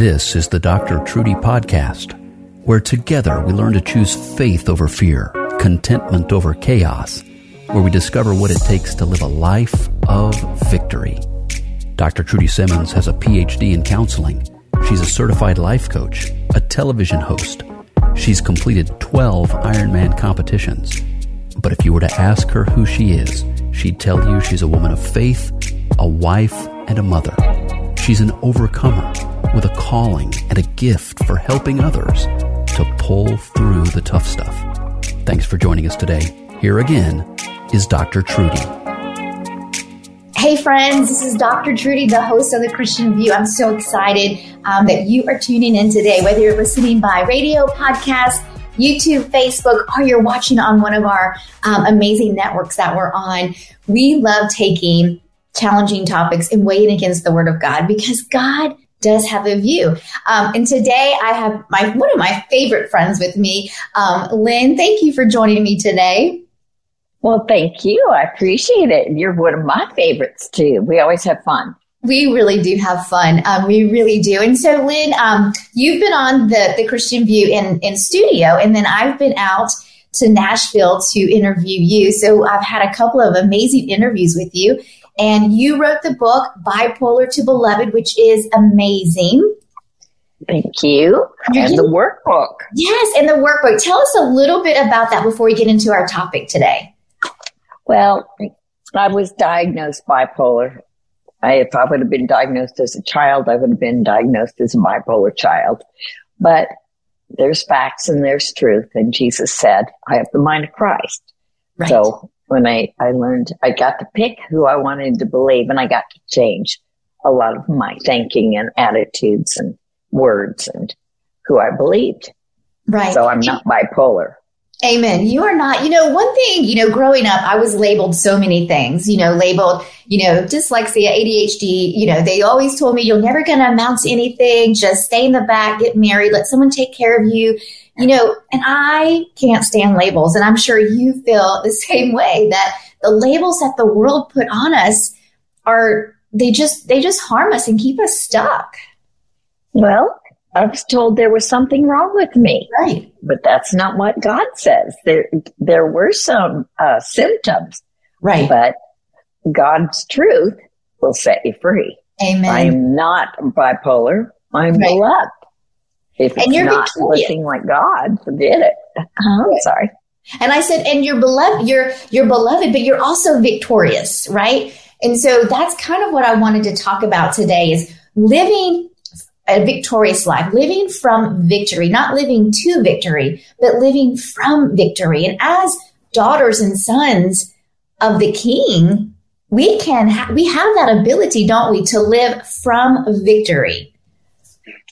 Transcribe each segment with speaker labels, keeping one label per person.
Speaker 1: This is the Dr. Trudy Podcast, where together we learn to choose faith over fear, contentment over chaos, where we discover what it takes to live a life of victory. Dr. Trudy Simmons has a PhD in counseling. She's a certified life coach, a television host. She's completed 12 Ironman competitions. But if you were to ask her who she is, she'd tell you she's a woman of faith, a wife, and a mother. She's an overcomer with a calling and a gift for helping others to pull through the tough stuff. Thanks for joining us today. Here again is Dr. Trudy.
Speaker 2: Hey, friends, this is Dr. Trudy, the host of The Christian View. I'm so excited um, that you are tuning in today, whether you're listening by radio, podcast, YouTube, Facebook, or you're watching on one of our um, amazing networks that we're on. We love taking challenging topics and weighing against the Word of God because God does have a view. Um, and today I have my one of my favorite friends with me, um, Lynn. Thank you for joining me today.
Speaker 3: Well, thank you. I appreciate it. You're one of my favorites too. We always have fun.
Speaker 2: We really do have fun. Um, we really do. And so, Lynn, um, you've been on the the Christian View in in studio, and then I've been out to Nashville to interview you. So I've had a couple of amazing interviews with you. And you wrote the book, Bipolar to Beloved, which is amazing.
Speaker 3: Thank you. And the workbook.
Speaker 2: Yes, and the workbook. Tell us a little bit about that before we get into our topic today.
Speaker 3: Well, I was diagnosed bipolar. I, if I would have been diagnosed as a child, I would have been diagnosed as a bipolar child. But there's facts and there's truth. And Jesus said, I have the mind of Christ.
Speaker 2: Right.
Speaker 3: So when I, I learned I got to pick who I wanted to believe and I got to change a lot of my thinking and attitudes and words and who I believed.
Speaker 2: Right.
Speaker 3: So I'm not bipolar.
Speaker 2: Amen. You are not, you know, one thing, you know, growing up, I was labeled so many things, you know, labeled, you know, dyslexia, ADHD, you know, they always told me you're never going to amount to anything. Just stay in the back, get married, let someone take care of you you know, and I can't stand labels. And I'm sure you feel the same way that the labels that the world put on us are, they just, they just harm us and keep us stuck.
Speaker 3: Well, I was told there was something wrong with me.
Speaker 2: Right.
Speaker 3: But that's not what God says. There, there were some uh, symptoms.
Speaker 2: Right.
Speaker 3: But God's truth will set you free.
Speaker 2: Amen.
Speaker 3: I am not bipolar. I'm right. beloved. If it's
Speaker 2: and you're
Speaker 3: not
Speaker 2: victorious.
Speaker 3: looking like God, forget it. Uh-huh, I'm sorry.
Speaker 2: And I said, and you're beloved, you're you're beloved, but you're also victorious, right? And so that's kind of what I wanted to talk about today is living a victorious life, living from victory, not living to victory, but living from victory. And as daughters and sons of the King, we can ha- we have that ability, don't we, to live from victory.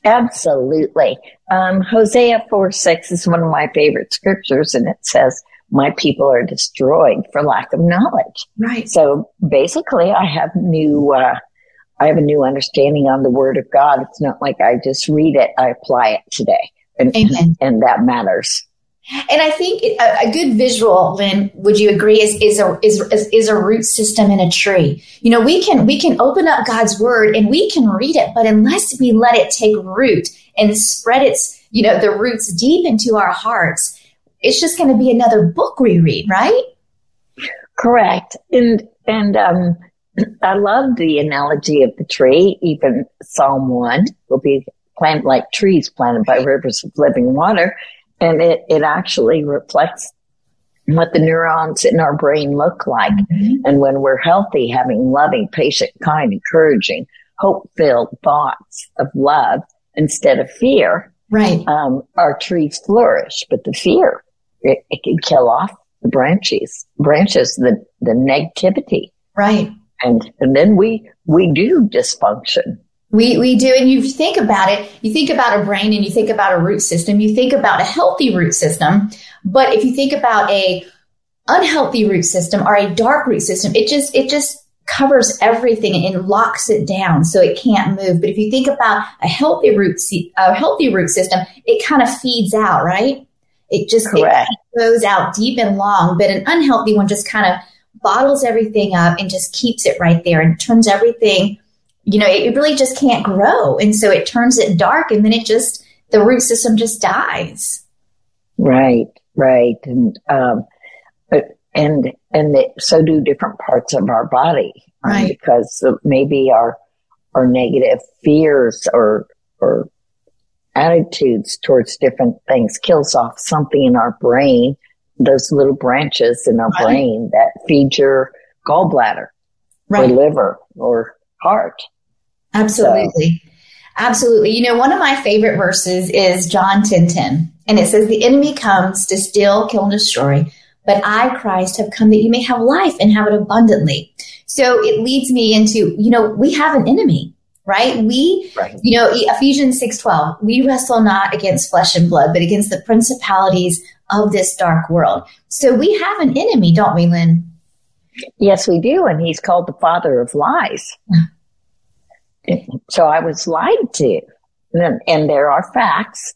Speaker 3: Absolutely. Um, Hosea 4 6 is one of my favorite scriptures, and it says, My people are destroyed for lack of knowledge.
Speaker 2: Right.
Speaker 3: So basically, I have new, uh, I have a new understanding on the word of God. It's not like I just read it, I apply it today. And,
Speaker 2: Amen.
Speaker 3: and that matters.
Speaker 2: And I think a, a, good visual, Lynn, would you agree, is, is a is, is a root system in a tree. You know, we can we can open up God's word and we can read it, but unless we let it take root and spread its you know the roots deep into our hearts, it's just going to be another book we read, right?
Speaker 3: Correct. And and um, I love the analogy of the tree. Even Psalm one will be planted like trees planted by rivers of living water and it, it actually reflects what the neurons in our brain look like. Mm-hmm. And when we're healthy, having loving, patient, kind, encouraging, hope filled thoughts of love instead of fear,
Speaker 2: right?
Speaker 3: Um, our trees flourish, but the fear, it, it can kill off the branches, branches, the, the negativity.
Speaker 2: Right.
Speaker 3: And, and then we, we do dysfunction.
Speaker 2: We, we do. And you think about it, you think about a brain and you think about a root system, you think about a healthy root system. But if you think about a unhealthy root system or a dark root system, it just, it just covers everything and locks it down so it can't move. But if you think about a healthy root, a healthy root system, it kind of feeds out, right? It just it goes out deep and long. But an unhealthy one just kind of bottles everything up and just keeps it right there and turns everything you know, it, really just can't grow. And so it turns it dark and then it just, the root system just dies.
Speaker 3: Right, right. And, um, and, and it, so do different parts of our body. Um, right. because maybe our, our negative fears or, or attitudes towards different things kills off something in our brain, those little branches in our right. brain that feed your gallbladder right. or liver or heart.
Speaker 2: Absolutely. So. Absolutely. You know, one of my favorite verses is John 10 10. And it says, The enemy comes to steal, kill, and destroy. But I, Christ, have come that you may have life and have it abundantly. So it leads me into, you know, we have an enemy, right? We, right. you know, Ephesians 6 12, we wrestle not against flesh and blood, but against the principalities of this dark world. So we have an enemy, don't we, Lynn?
Speaker 3: Yes, we do. And he's called the father of lies. So I was lied to. And, and there are facts,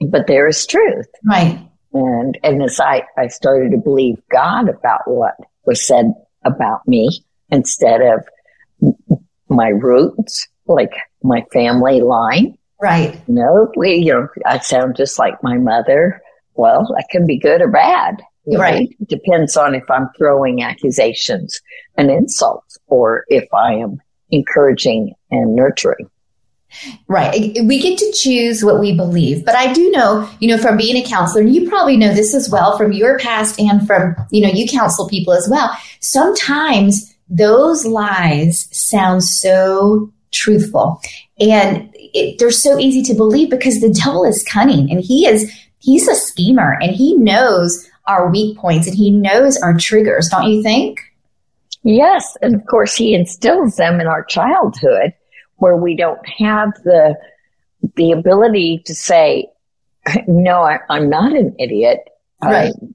Speaker 3: but there is truth.
Speaker 2: Right.
Speaker 3: And, and as I, I started to believe God about what was said about me instead of my roots, like my family line.
Speaker 2: Right.
Speaker 3: You know, we, you know, I sound just like my mother. Well, that can be good or bad.
Speaker 2: Right.
Speaker 3: It depends on if I'm throwing accusations and insults or if I am encouraging and nurturing.
Speaker 2: Right. We get to choose what we believe. But I do know, you know, from being a counselor, and you probably know this as well from your past and from, you know, you counsel people as well. Sometimes those lies sound so truthful and it, they're so easy to believe because the devil is cunning and he is, he's a schemer and he knows our weak points and he knows our triggers, don't you think?
Speaker 3: Yes. And of course, he instills them in our childhood where we don't have the, the ability to say, no, I, am not an idiot.
Speaker 2: Right.
Speaker 3: Um,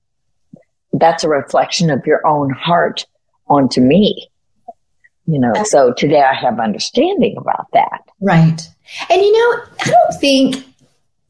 Speaker 3: that's a reflection of your own heart onto me. You know, so today I have understanding about that.
Speaker 2: Right. And you know, I don't think,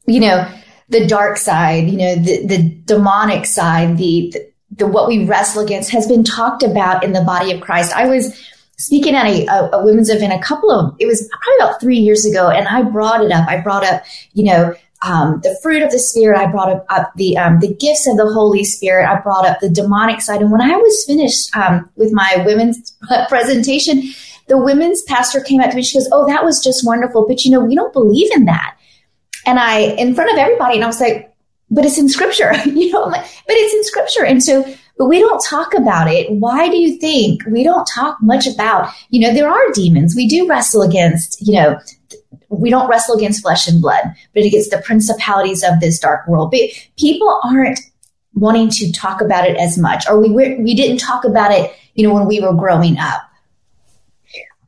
Speaker 2: you know, the dark side, you know, the, the demonic side, the, the the what we wrestle against has been talked about in the body of Christ. I was speaking at a, a, a, women's event a couple of it was probably about three years ago, and I brought it up. I brought up, you know, um, the fruit of the spirit. I brought up, up the um, the gifts of the Holy Spirit. I brought up the demonic side. And when I was finished um, with my women's presentation, the women's pastor came up to me. She goes, "Oh, that was just wonderful, but you know, we don't believe in that." And I, in front of everybody, and I was like, but it's in scripture, you know, but it's in scripture. And so, but we don't talk about it. Why do you think we don't talk much about, you know, there are demons. We do wrestle against, you know, we don't wrestle against flesh and blood, but against the principalities of this dark world. But people aren't wanting to talk about it as much, or we we didn't talk about it, you know, when we were growing up.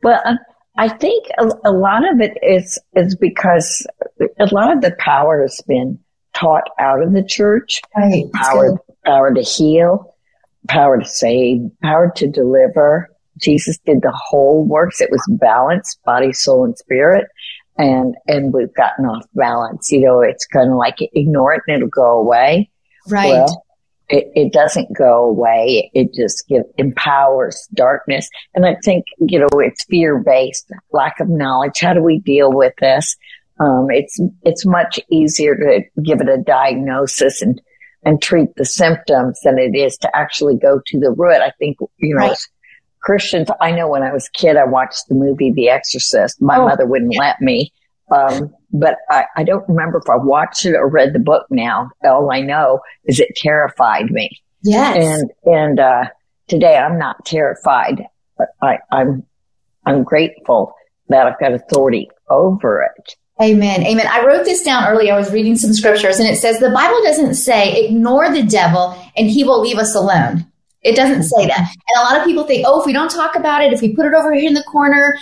Speaker 3: Well, uh, I think a, a lot of it is is because a lot of the power has been taught out of the church.
Speaker 2: Right.
Speaker 3: Power, power to heal, power to save, power to deliver. Jesus did the whole works. It was balanced, body, soul, and spirit. And, and we've gotten off balance. You know, it's kind of like ignore it and it'll go away.
Speaker 2: Right. Well,
Speaker 3: it, it doesn't go away. It just give, empowers darkness. And I think, you know, it's fear based, lack of knowledge. How do we deal with this? Um, it's it's much easier to give it a diagnosis and and treat the symptoms than it is to actually go to the root. I think you know. Right. Christians, I know when I was a kid, I watched the movie The Exorcist. My oh, mother wouldn't let me. Um, but I, I don't remember if I watched it or read the book now. All I know is it terrified me.
Speaker 2: Yes.
Speaker 3: And, and, uh, today I'm not terrified. I, I'm, I'm grateful that I've got authority over it.
Speaker 2: Amen. Amen. I wrote this down earlier. I was reading some scriptures and it says the Bible doesn't say ignore the devil and he will leave us alone. It doesn't say that. And a lot of people think, oh, if we don't talk about it, if we put it over here in the corner,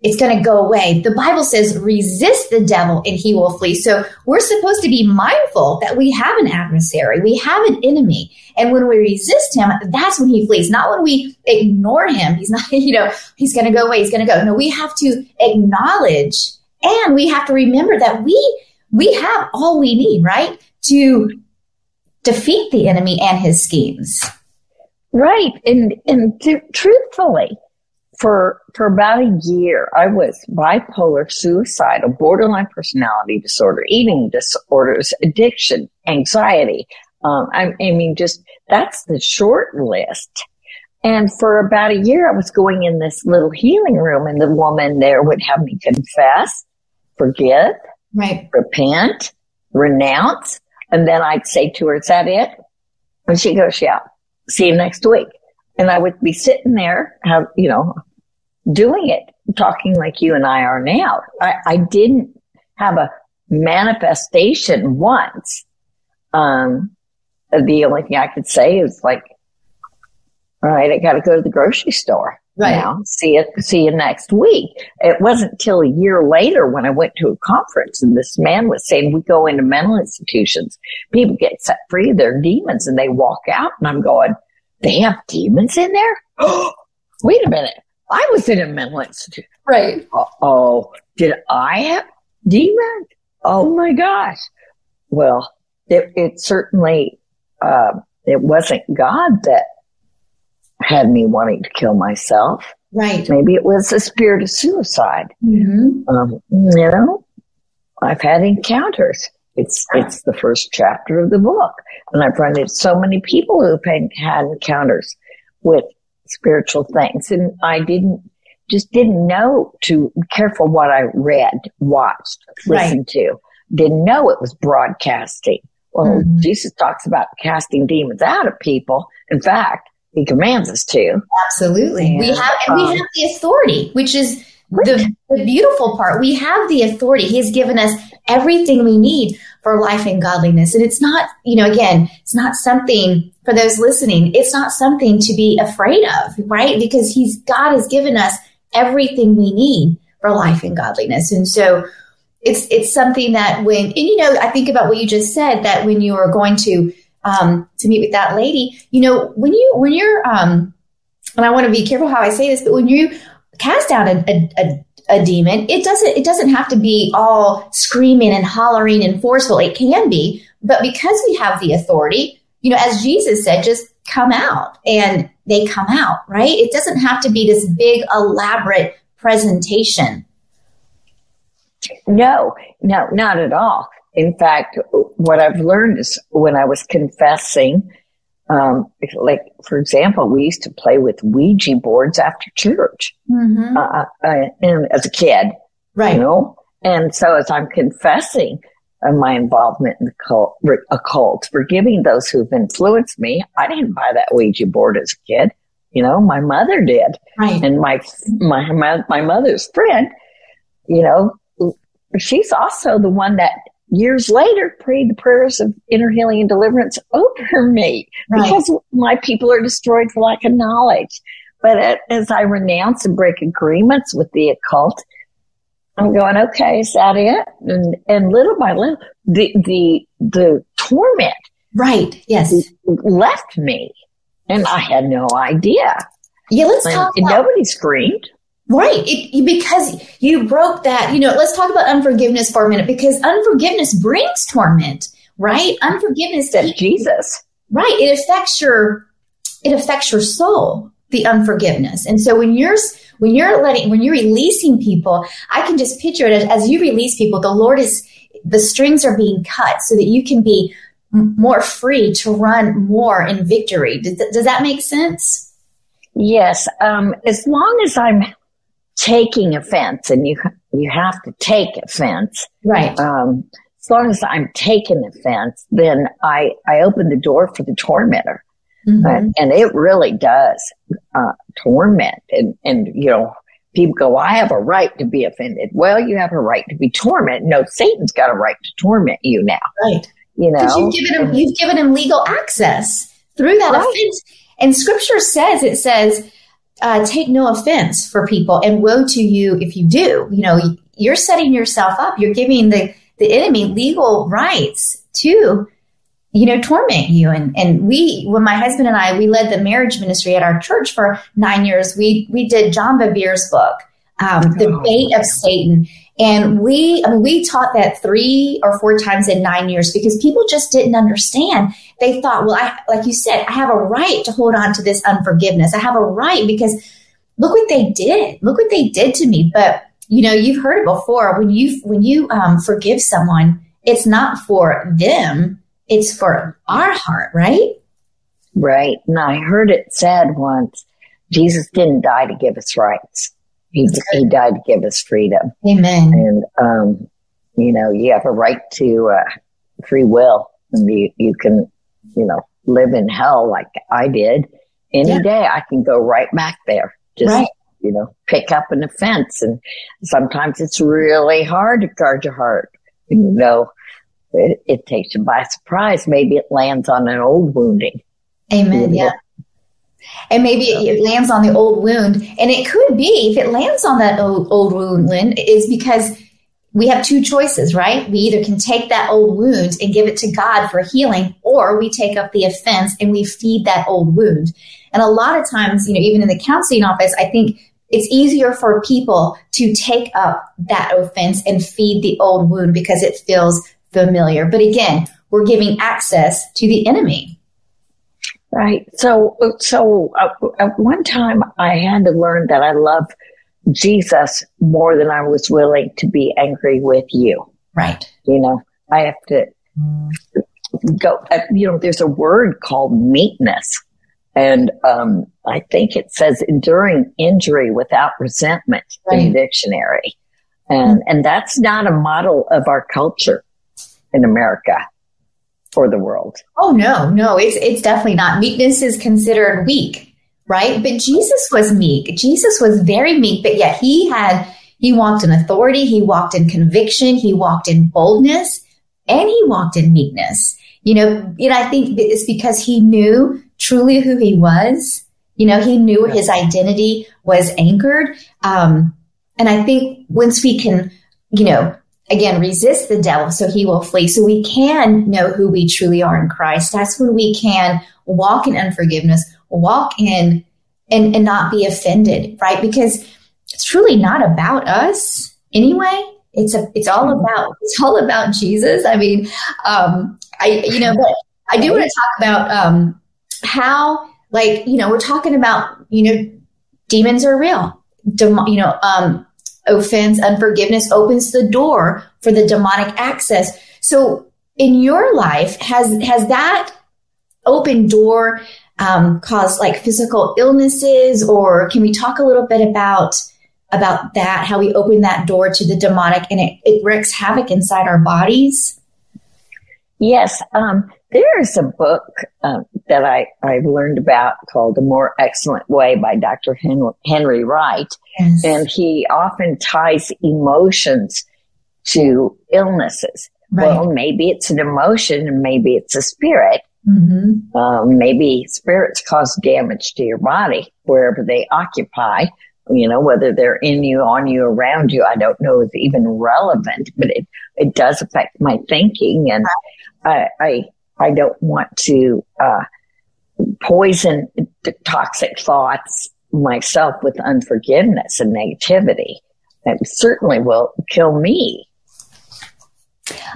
Speaker 2: it's going to go away. The Bible says, resist the devil and he will flee. So we're supposed to be mindful that we have an adversary, we have an enemy. And when we resist him, that's when he flees, not when we ignore him. He's not, you know, he's going to go away, he's going to go. No, we have to acknowledge and we have to remember that we, we have all we need, right? To defeat the enemy and his schemes.
Speaker 3: Right. And, and t- truthfully, for for about a year, I was bipolar, suicidal, borderline personality disorder, eating disorders, addiction, anxiety. Um, I, I mean, just that's the short list. And for about a year, I was going in this little healing room, and the woman there would have me confess, forgive,
Speaker 2: right,
Speaker 3: repent, renounce, and then I'd say to her, "Is that it?" And she goes, "Yeah." See you next week. And I would be sitting there, have, you know, doing it, talking like you and I are now. I, I didn't have a manifestation once. Um, the only thing I could say is like, all right, I got to go to the grocery store right. now. See you, see you next week. It wasn't till a year later when I went to a conference and this man was saying we go into mental institutions, people get set free of their demons and they walk out and I'm going, they have demons in there? Wait a minute. I was in a mental institute.
Speaker 2: Right.
Speaker 3: Oh, did I have demons? Oh my gosh. Well, it, it certainly, uh, it wasn't God that had me wanting to kill myself.
Speaker 2: Right.
Speaker 3: Maybe it was a spirit of suicide.
Speaker 2: Mm-hmm.
Speaker 3: Um, you know, I've had encounters. It's it's the first chapter of the book, and I've run into so many people who've had encounters with spiritual things. And I didn't, just didn't know to be careful what I read, watched, listened right. to. Didn't know it was broadcasting. Well, mm-hmm. Jesus talks about casting demons out of people. In fact, he commands us to.
Speaker 2: Absolutely. And, we have, and um, we have the authority, which is the, the beautiful part. We have the authority. He has given us everything we need for life and godliness. And it's not, you know, again, it's not something for those listening, it's not something to be afraid of, right? Because he's, God has given us everything we need for life and godliness. And so it's, it's something that when, and you know, I think about what you just said that when you are going to, um, to meet with that lady, you know, when you, when you're, um, and I want to be careful how I say this, but when you cast out a, a, a a demon, it doesn't it doesn't have to be all screaming and hollering and forceful. It can be, but because we have the authority, you know, as Jesus said, just come out and they come out, right? It doesn't have to be this big elaborate presentation.
Speaker 3: No, no, not at all. In fact, what I've learned is when I was confessing um, like, for example, we used to play with Ouija boards after church, mm-hmm. uh, uh, and as a kid,
Speaker 2: right?
Speaker 3: You know, and so as I'm confessing uh, my involvement in the cult, occult, forgiving those who've influenced me, I didn't buy that Ouija board as a kid. You know, my mother did,
Speaker 2: right?
Speaker 3: And my my my, my mother's friend, you know, she's also the one that years later prayed the prayers of inner healing and deliverance over me right. because my people are destroyed for lack of knowledge. But as I renounce and break agreements with the occult, I'm going, okay, is that it? And, and little by little, the, the, the torment.
Speaker 2: Right. Yes.
Speaker 3: Left me and I had no idea.
Speaker 2: Yeah. Let's and, talk.
Speaker 3: About- nobody screamed.
Speaker 2: Right. It, because you broke that, you know, let's talk about unforgiveness for a minute because unforgiveness brings torment, right? Unforgiveness
Speaker 3: that Jesus.
Speaker 2: Right. It affects your, it affects your soul, the unforgiveness. And so when you're, when you're letting, when you're releasing people, I can just picture it as, as you release people, the Lord is, the strings are being cut so that you can be more free to run more in victory. Does, does that make sense?
Speaker 3: Yes. Um, as long as I'm taking offense, and you you have to take offense,
Speaker 2: right?
Speaker 3: Um, as long as I'm taking offense, then I I open the door for the tormentor, mm-hmm. uh, and it really does uh, torment. And and you know, people go, I have a right to be offended. Well, you have a right to be tormented. No, Satan's got a right to torment you now,
Speaker 2: right?
Speaker 3: You know,
Speaker 2: you've given him you've given him legal access through that right. offense. And Scripture says it says uh, take no offense for people and woe to you if you do. You know, you're setting yourself up. You're giving the, the enemy legal rights to, you know, torment you. And, and we, when my husband and I, we led the marriage ministry at our church for nine years. We, we did John Bevere's book, um, The oh. Bait of Satan. And we, I mean, we taught that three or four times in nine years because people just didn't understand. They thought, well, I, like you said, I have a right to hold on to this unforgiveness. I have a right because look what they did. Look what they did to me. But you know, you've heard it before. When you when you um, forgive someone, it's not for them; it's for our heart, right?
Speaker 3: Right. And I heard it said once: Jesus didn't die to give us rights; he he died to give us freedom.
Speaker 2: Amen.
Speaker 3: And um, you know, you have a right to uh, free will, and you you can, you know, live in hell like I did. Any yeah. day, I can go right back there. Just right you know, pick up an offense. And sometimes it's really hard to guard your heart. You know, it, it takes you by surprise. Maybe it lands on an old wounding.
Speaker 2: Amen. Yeah. And maybe it lands on the old wound. And it could be, if it lands on that old, old wound, Lynn, is because we have two choices, right? We either can take that old wound and give it to God for healing, or we take up the offense and we feed that old wound. And a lot of times, you know, even in the counseling office, I think it's easier for people to take up that offense and feed the old wound because it feels familiar. But again, we're giving access to the enemy.
Speaker 3: Right. So, so uh, one time I had to learn that I love Jesus more than I was willing to be angry with you.
Speaker 2: Right.
Speaker 3: You know, I have to go, uh, you know, there's a word called meekness and um, I think it says enduring injury without resentment right. in the dictionary. And, and that's not a model of our culture in America or the world.
Speaker 2: Oh, no, no, it's, it's definitely not. Meekness is considered weak, right? But Jesus was meek. Jesus was very meek, but yet he had, he walked in authority. He walked in conviction. He walked in boldness and he walked in meekness. You know, and I think it's because he knew truly who he was. You know, he knew his identity was anchored. Um, and I think once we can, you know, again, resist the devil so he will flee. So we can know who we truly are in Christ. That's when we can walk in unforgiveness, walk in and, and not be offended, right? Because it's truly not about us anyway. It's a, it's all about, it's all about Jesus. I mean, um, I, you know, but I do want to talk about, um, how, like, you know, we're talking about, you know, demons are real. Dem- you know, um, offense, unforgiveness opens the door for the demonic access. So in your life, has, has that open door, um, caused like physical illnesses or can we talk a little bit about, about that, how we open that door to the demonic and it, it wreaks havoc inside our bodies?
Speaker 3: Yes. Um, there's a book um, that I, I've learned about called The More Excellent Way by Dr. Henry, Henry Wright. Yes. And he often ties emotions to illnesses. Right. Well, maybe it's an emotion and maybe it's a spirit. Mm-hmm. Um, maybe spirits cause damage to your body wherever they occupy. You know, whether they're in you, on you, around you, I don't know is even relevant, but it, it does affect my thinking. And I, I I don't want to uh, poison toxic thoughts myself with unforgiveness and negativity. It certainly will kill me.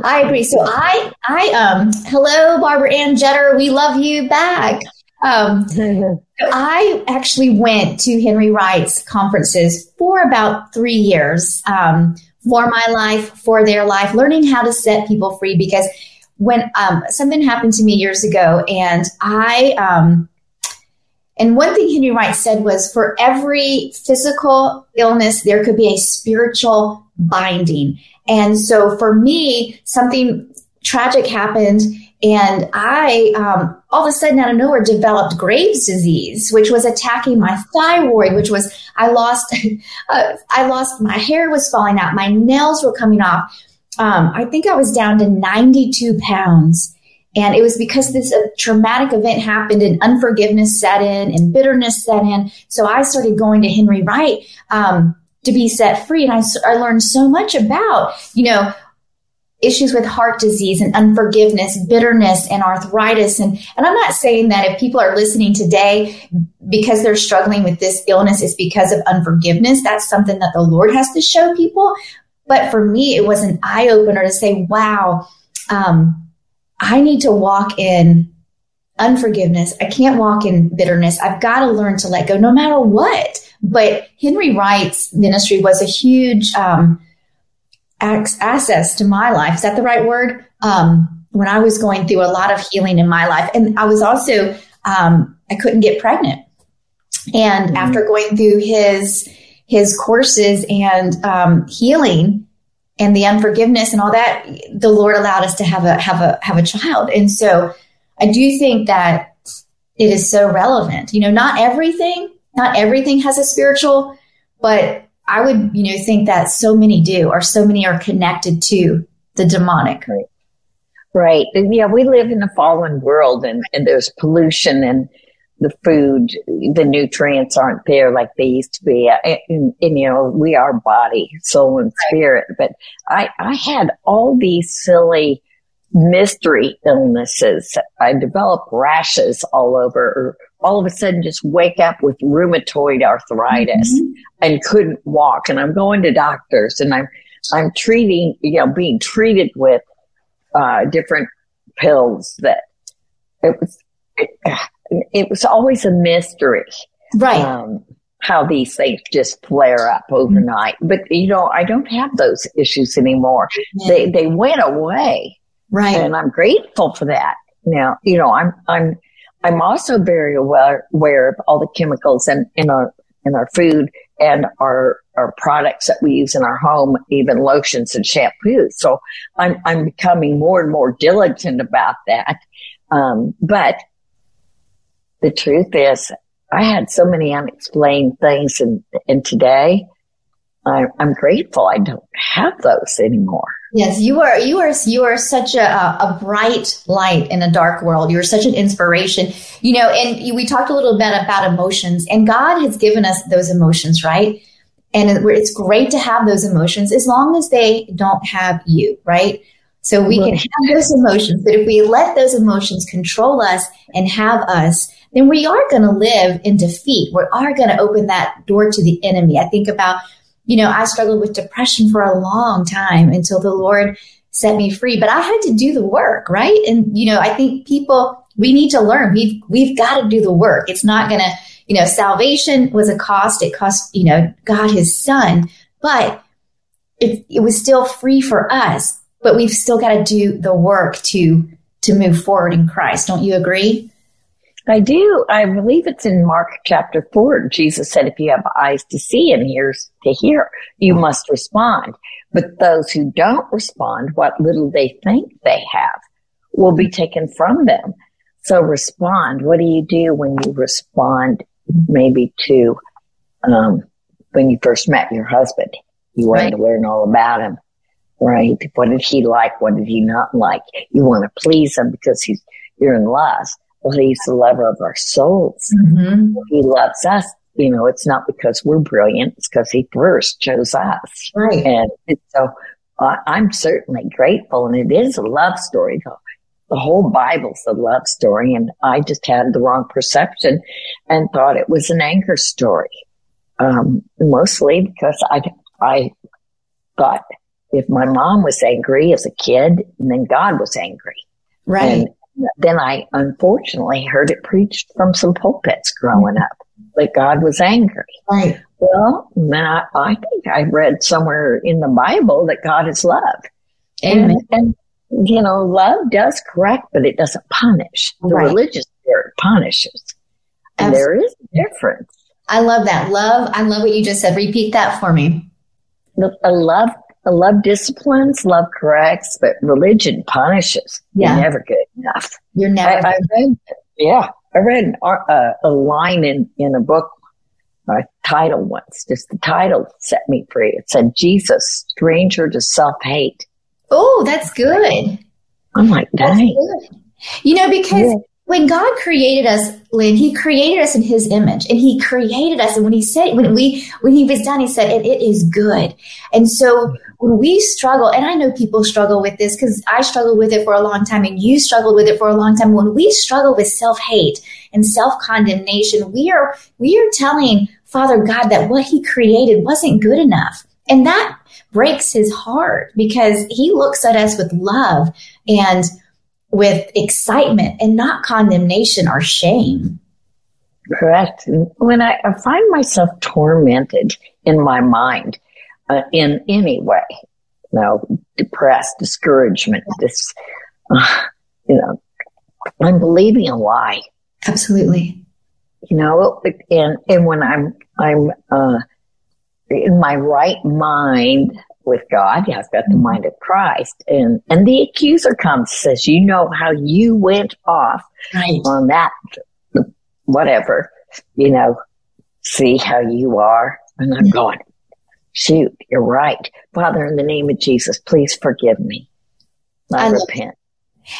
Speaker 2: I agree. So I, I, um, hello, Barbara Ann Jetter. We love you back. Um, I actually went to Henry Wright's conferences for about three years, um, for my life, for their life, learning how to set people free because when um, something happened to me years ago, and I, um, and one thing Henry Wright said was for every physical illness, there could be a spiritual binding. And so for me, something tragic happened and I, um, all of a sudden out of nowhere developed Graves disease, which was attacking my thyroid, which was, I lost, uh, I lost, my hair was falling out, my nails were coming off um, I think I was down to 92 pounds. And it was because this uh, traumatic event happened and unforgiveness set in and bitterness set in. So I started going to Henry Wright um, to be set free. And I, I learned so much about, you know, issues with heart disease and unforgiveness, bitterness and arthritis. And, and I'm not saying that if people are listening today because they're struggling with this illness is because of unforgiveness. That's something that the Lord has to show people. But for me, it was an eye opener to say, wow, um, I need to walk in unforgiveness. I can't walk in bitterness. I've got to learn to let go no matter what. But Henry Wright's ministry was a huge, um, access to my life. Is that the right word? Um, when I was going through a lot of healing in my life. And I was also, um, I couldn't get pregnant. And mm-hmm. after going through his, his courses and, um, healing and the unforgiveness and all that, the Lord allowed us to have a, have a, have a child. And so I do think that it is so relevant. You know, not everything, not everything has a spiritual, but I would, you know, think that so many do, or so many are connected to the demonic.
Speaker 3: Right. Right. Yeah, we live in a fallen world and, and there's pollution and the food, the nutrients aren't there like they used to be. And, and, you know, we are body, soul, and spirit. But I, I had all these silly mystery illnesses. I developed rashes all over, all of a sudden just wake up with rheumatoid arthritis mm-hmm. and couldn't walk. And I'm going to doctors and I'm, I'm treating, you know, being treated with, uh, different pills that it was, it, it was always a mystery.
Speaker 2: Right. Um,
Speaker 3: how these things just flare up overnight. But, you know, I don't have those issues anymore. They, they went away.
Speaker 2: Right.
Speaker 3: And I'm grateful for that. Now, you know, I'm, I'm, I'm also very aware, aware of all the chemicals in, in our, in our food and our, our products that we use in our home, even lotions and shampoos. So I'm, I'm becoming more and more diligent about that. Um, but the truth is I had so many unexplained things and, and today I, I'm grateful I don't have those anymore.
Speaker 2: Yes, you are. You are. You are such a, a bright light in a dark world. You're such an inspiration. You know, and we talked a little bit about emotions, and God has given us those emotions, right? And it's great to have those emotions as long as they don't have you, right? So we can have those emotions, but if we let those emotions control us and have us, then we are going to live in defeat. We are going to open that door to the enemy. I think about you know, I struggled with depression for a long time until the Lord set me free, but I had to do the work, right? And, you know, I think people, we need to learn. We've, we've got to do the work. It's not going to, you know, salvation was a cost. It cost, you know, God his son, but it, it was still free for us, but we've still got to do the work to, to move forward in Christ. Don't you agree?
Speaker 3: I do. I believe it's in Mark chapter four. Jesus said, if you have eyes to see and ears to hear, you must respond. But those who don't respond, what little they think they have will be taken from them. So respond. What do you do when you respond maybe to, um, when you first met your husband? You wanted right. to learn all about him, right? What did he like? What did he not like? You want to please him because he's, you're in love well, he's the lover of our souls. Mm-hmm. He loves us. You know, it's not because we're brilliant. It's because he first chose us.
Speaker 2: Right.
Speaker 3: And so uh, I'm certainly grateful. And it is a love story though. The whole Bible's a love story. And I just had the wrong perception and thought it was an anger story. Um, mostly because I, I thought if my mom was angry as a kid, then God was angry.
Speaker 2: Right.
Speaker 3: And then I unfortunately heard it preached from some pulpits growing up that God was angry.
Speaker 2: Right.
Speaker 3: Well, then I, I think I read somewhere in the Bible that God is love. And, and, you know, love does correct, but it doesn't punish. The right. religious spirit punishes. And Absolutely. there is a difference.
Speaker 2: I love that. Love, I love what you just said. Repeat that for me.
Speaker 3: A love I love disciplines, love corrects, but religion punishes. Yeah. You're never good enough.
Speaker 2: You're never.
Speaker 3: I, I read, yeah, I read uh, a line in, in a book, a title once, just the title set me free. It said, Jesus, stranger to self hate.
Speaker 2: Oh, that's good.
Speaker 3: I'm like, dang.
Speaker 2: You know, because yeah. when God created us, Lynn, He created us in His image, and He created us. And when He said, when we, when He was done, He said, "It, it is good." And so when we struggle, and I know people struggle with this because I struggled with it for a long time, and you struggled with it for a long time. When we struggle with self hate and self condemnation, we are we are telling Father God that what He created wasn't good enough, and that breaks His heart because He looks at us with love and with excitement and not condemnation or shame.
Speaker 3: Correct. When I, I find myself tormented in my mind uh, in any way, you know, depressed, discouragement, this, uh, you know, I'm believing a lie.
Speaker 2: Absolutely.
Speaker 3: You know, and, and when I'm, I'm, uh, in my right mind with God, I've got the mind of Christ and, and the accuser comes, says, you know how you went off right. on that, whatever, you know, see how you are. And I'm going, shoot, you're right. Father, in the name of Jesus, please forgive me. I, I repent.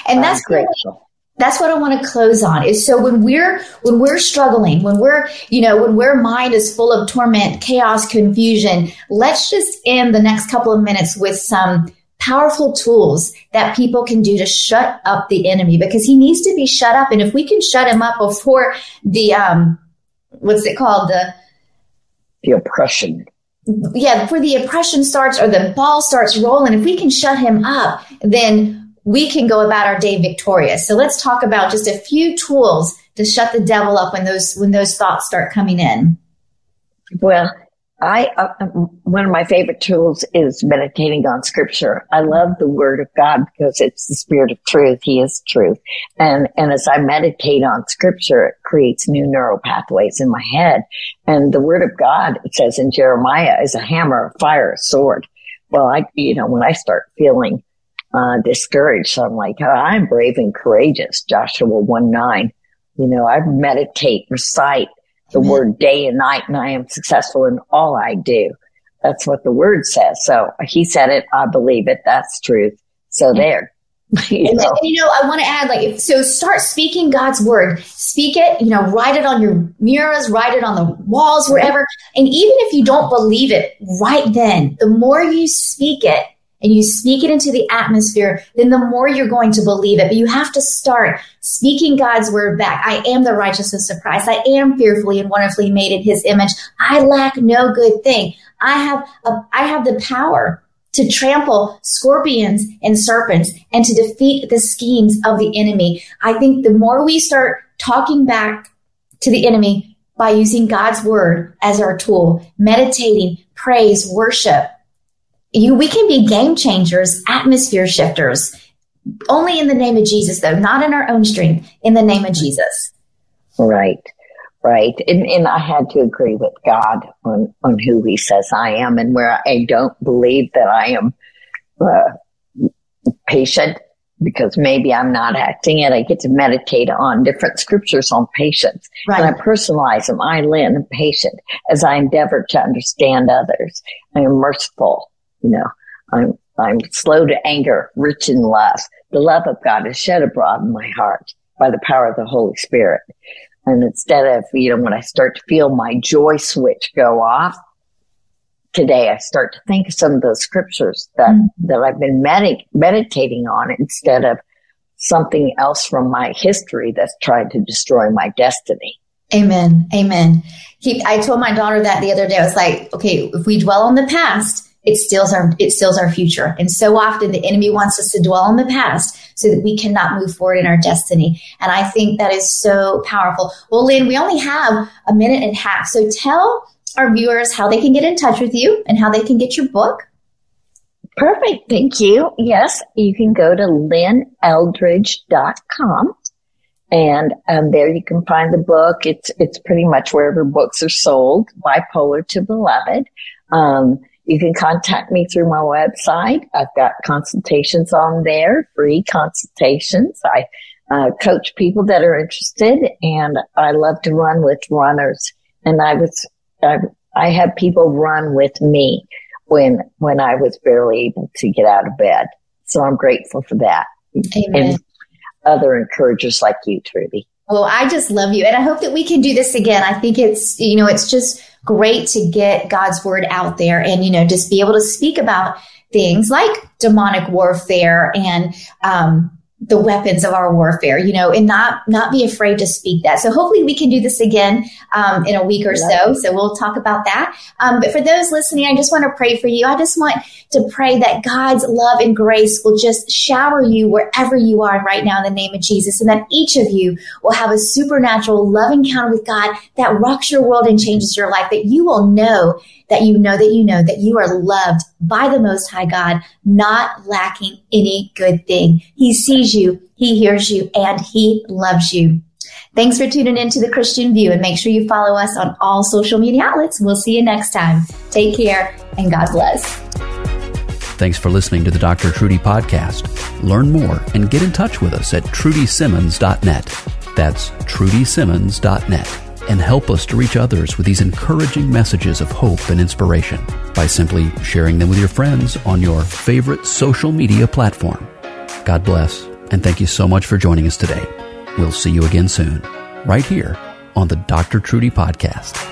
Speaker 2: And that's grateful. That's what I want to close on is so when we're when we're struggling, when we're, you know, when our mind is full of torment, chaos, confusion, let's just end the next couple of minutes with some powerful tools that people can do to shut up the enemy because he needs to be shut up. And if we can shut him up before the um what's it called? The
Speaker 3: the oppression
Speaker 2: yeah, before the oppression starts or the ball starts rolling, if we can shut him up, then we can go about our day victorious. So let's talk about just a few tools to shut the devil up when those when those thoughts start coming in.
Speaker 3: Well, I uh, one of my favorite tools is meditating on scripture. I love the word of God because it's the spirit of truth. He is truth. And and as I meditate on scripture, it creates new neural pathways in my head. And the word of God, it says in Jeremiah, is a hammer, a fire, a sword. Well, I you know, when I start feeling uh, discouraged, I'm like, oh, I'm brave and courageous, Joshua 1 9. You know, I meditate, recite, the mm-hmm. word day and night and I am successful in all I do. That's what the word says. So he said it. I believe it. That's truth. So there.
Speaker 2: You know. And, you know, I want to add, like, so start speaking God's word. Speak it, you know, write it on your mirrors, write it on the walls, wherever. And even if you don't believe it right then, the more you speak it, and you speak it into the atmosphere, then the more you're going to believe it. But you have to start speaking God's word back. I am the righteousness of Christ. I am fearfully and wonderfully made in his image. I lack no good thing. I have a, I have the power to trample scorpions and serpents and to defeat the schemes of the enemy. I think the more we start talking back to the enemy by using God's word as our tool, meditating, praise, worship, you, we can be game changers, atmosphere shifters, only in the name of Jesus, though, not in our own strength, in the name of Jesus.
Speaker 3: Right, right. And, and I had to agree with God on, on who he says I am and where I don't believe that I am uh, patient because maybe I'm not acting it. I get to meditate on different scriptures on patience. Right. And I personalize them. I, Lynn, patient as I endeavor to understand others. I am merciful you know, I'm, I'm slow to anger, rich in love. The love of God is shed abroad in my heart by the power of the Holy Spirit. And instead of, you know, when I start to feel my joy switch go off, today I start to think of some of those scriptures that, mm-hmm. that I've been med- meditating on instead of something else from my history that's trying to destroy my destiny.
Speaker 2: Amen. Amen. He, I told my daughter that the other day. I was like, okay, if we dwell on the past, it steals our it steals our future. And so often the enemy wants us to dwell on the past so that we cannot move forward in our destiny. And I think that is so powerful. Well, Lynn, we only have a minute and a half. So tell our viewers how they can get in touch with you and how they can get your book.
Speaker 3: Perfect. Thank you. Yes, you can go to lynneldridge.com and um, there you can find the book. It's it's pretty much wherever books are sold. Bipolar to Beloved. Um, you can contact me through my website. I've got consultations on there, free consultations. I uh, coach people that are interested and I love to run with runners. And I was, I, I had people run with me when, when I was barely able to get out of bed. So I'm grateful for that.
Speaker 2: Amen.
Speaker 3: And other encouragers like you, Trudy.
Speaker 2: Well, I just love you. And I hope that we can do this again. I think it's, you know, it's just great to get God's word out there and, you know, just be able to speak about things like demonic warfare and, um, the weapons of our warfare, you know, and not not be afraid to speak that. So hopefully we can do this again um, in a week or so. So we'll talk about that. Um, but for those listening, I just want to pray for you. I just want to pray that God's love and grace will just shower you wherever you are right now in the name of Jesus, and that each of you will have a supernatural love encounter with God that rocks your world and changes your life. That you will know that you know that you know that you are loved by the Most High God, not lacking any good thing. He sees you, He hears you, and He loves you. Thanks for tuning in to the Christian View and make sure you follow us on all social media outlets. We'll see you next time. Take care and God bless.
Speaker 1: Thanks for listening to the Dr. Trudy podcast. Learn more and get in touch with us at trudysimmons.net. That's trudysimmons.net and help us to reach others with these encouraging messages of hope and inspiration by simply sharing them with your friends on your favorite social media platform. God bless, and thank you so much for joining us today. We'll see you again soon, right here on the Dr. Trudy Podcast.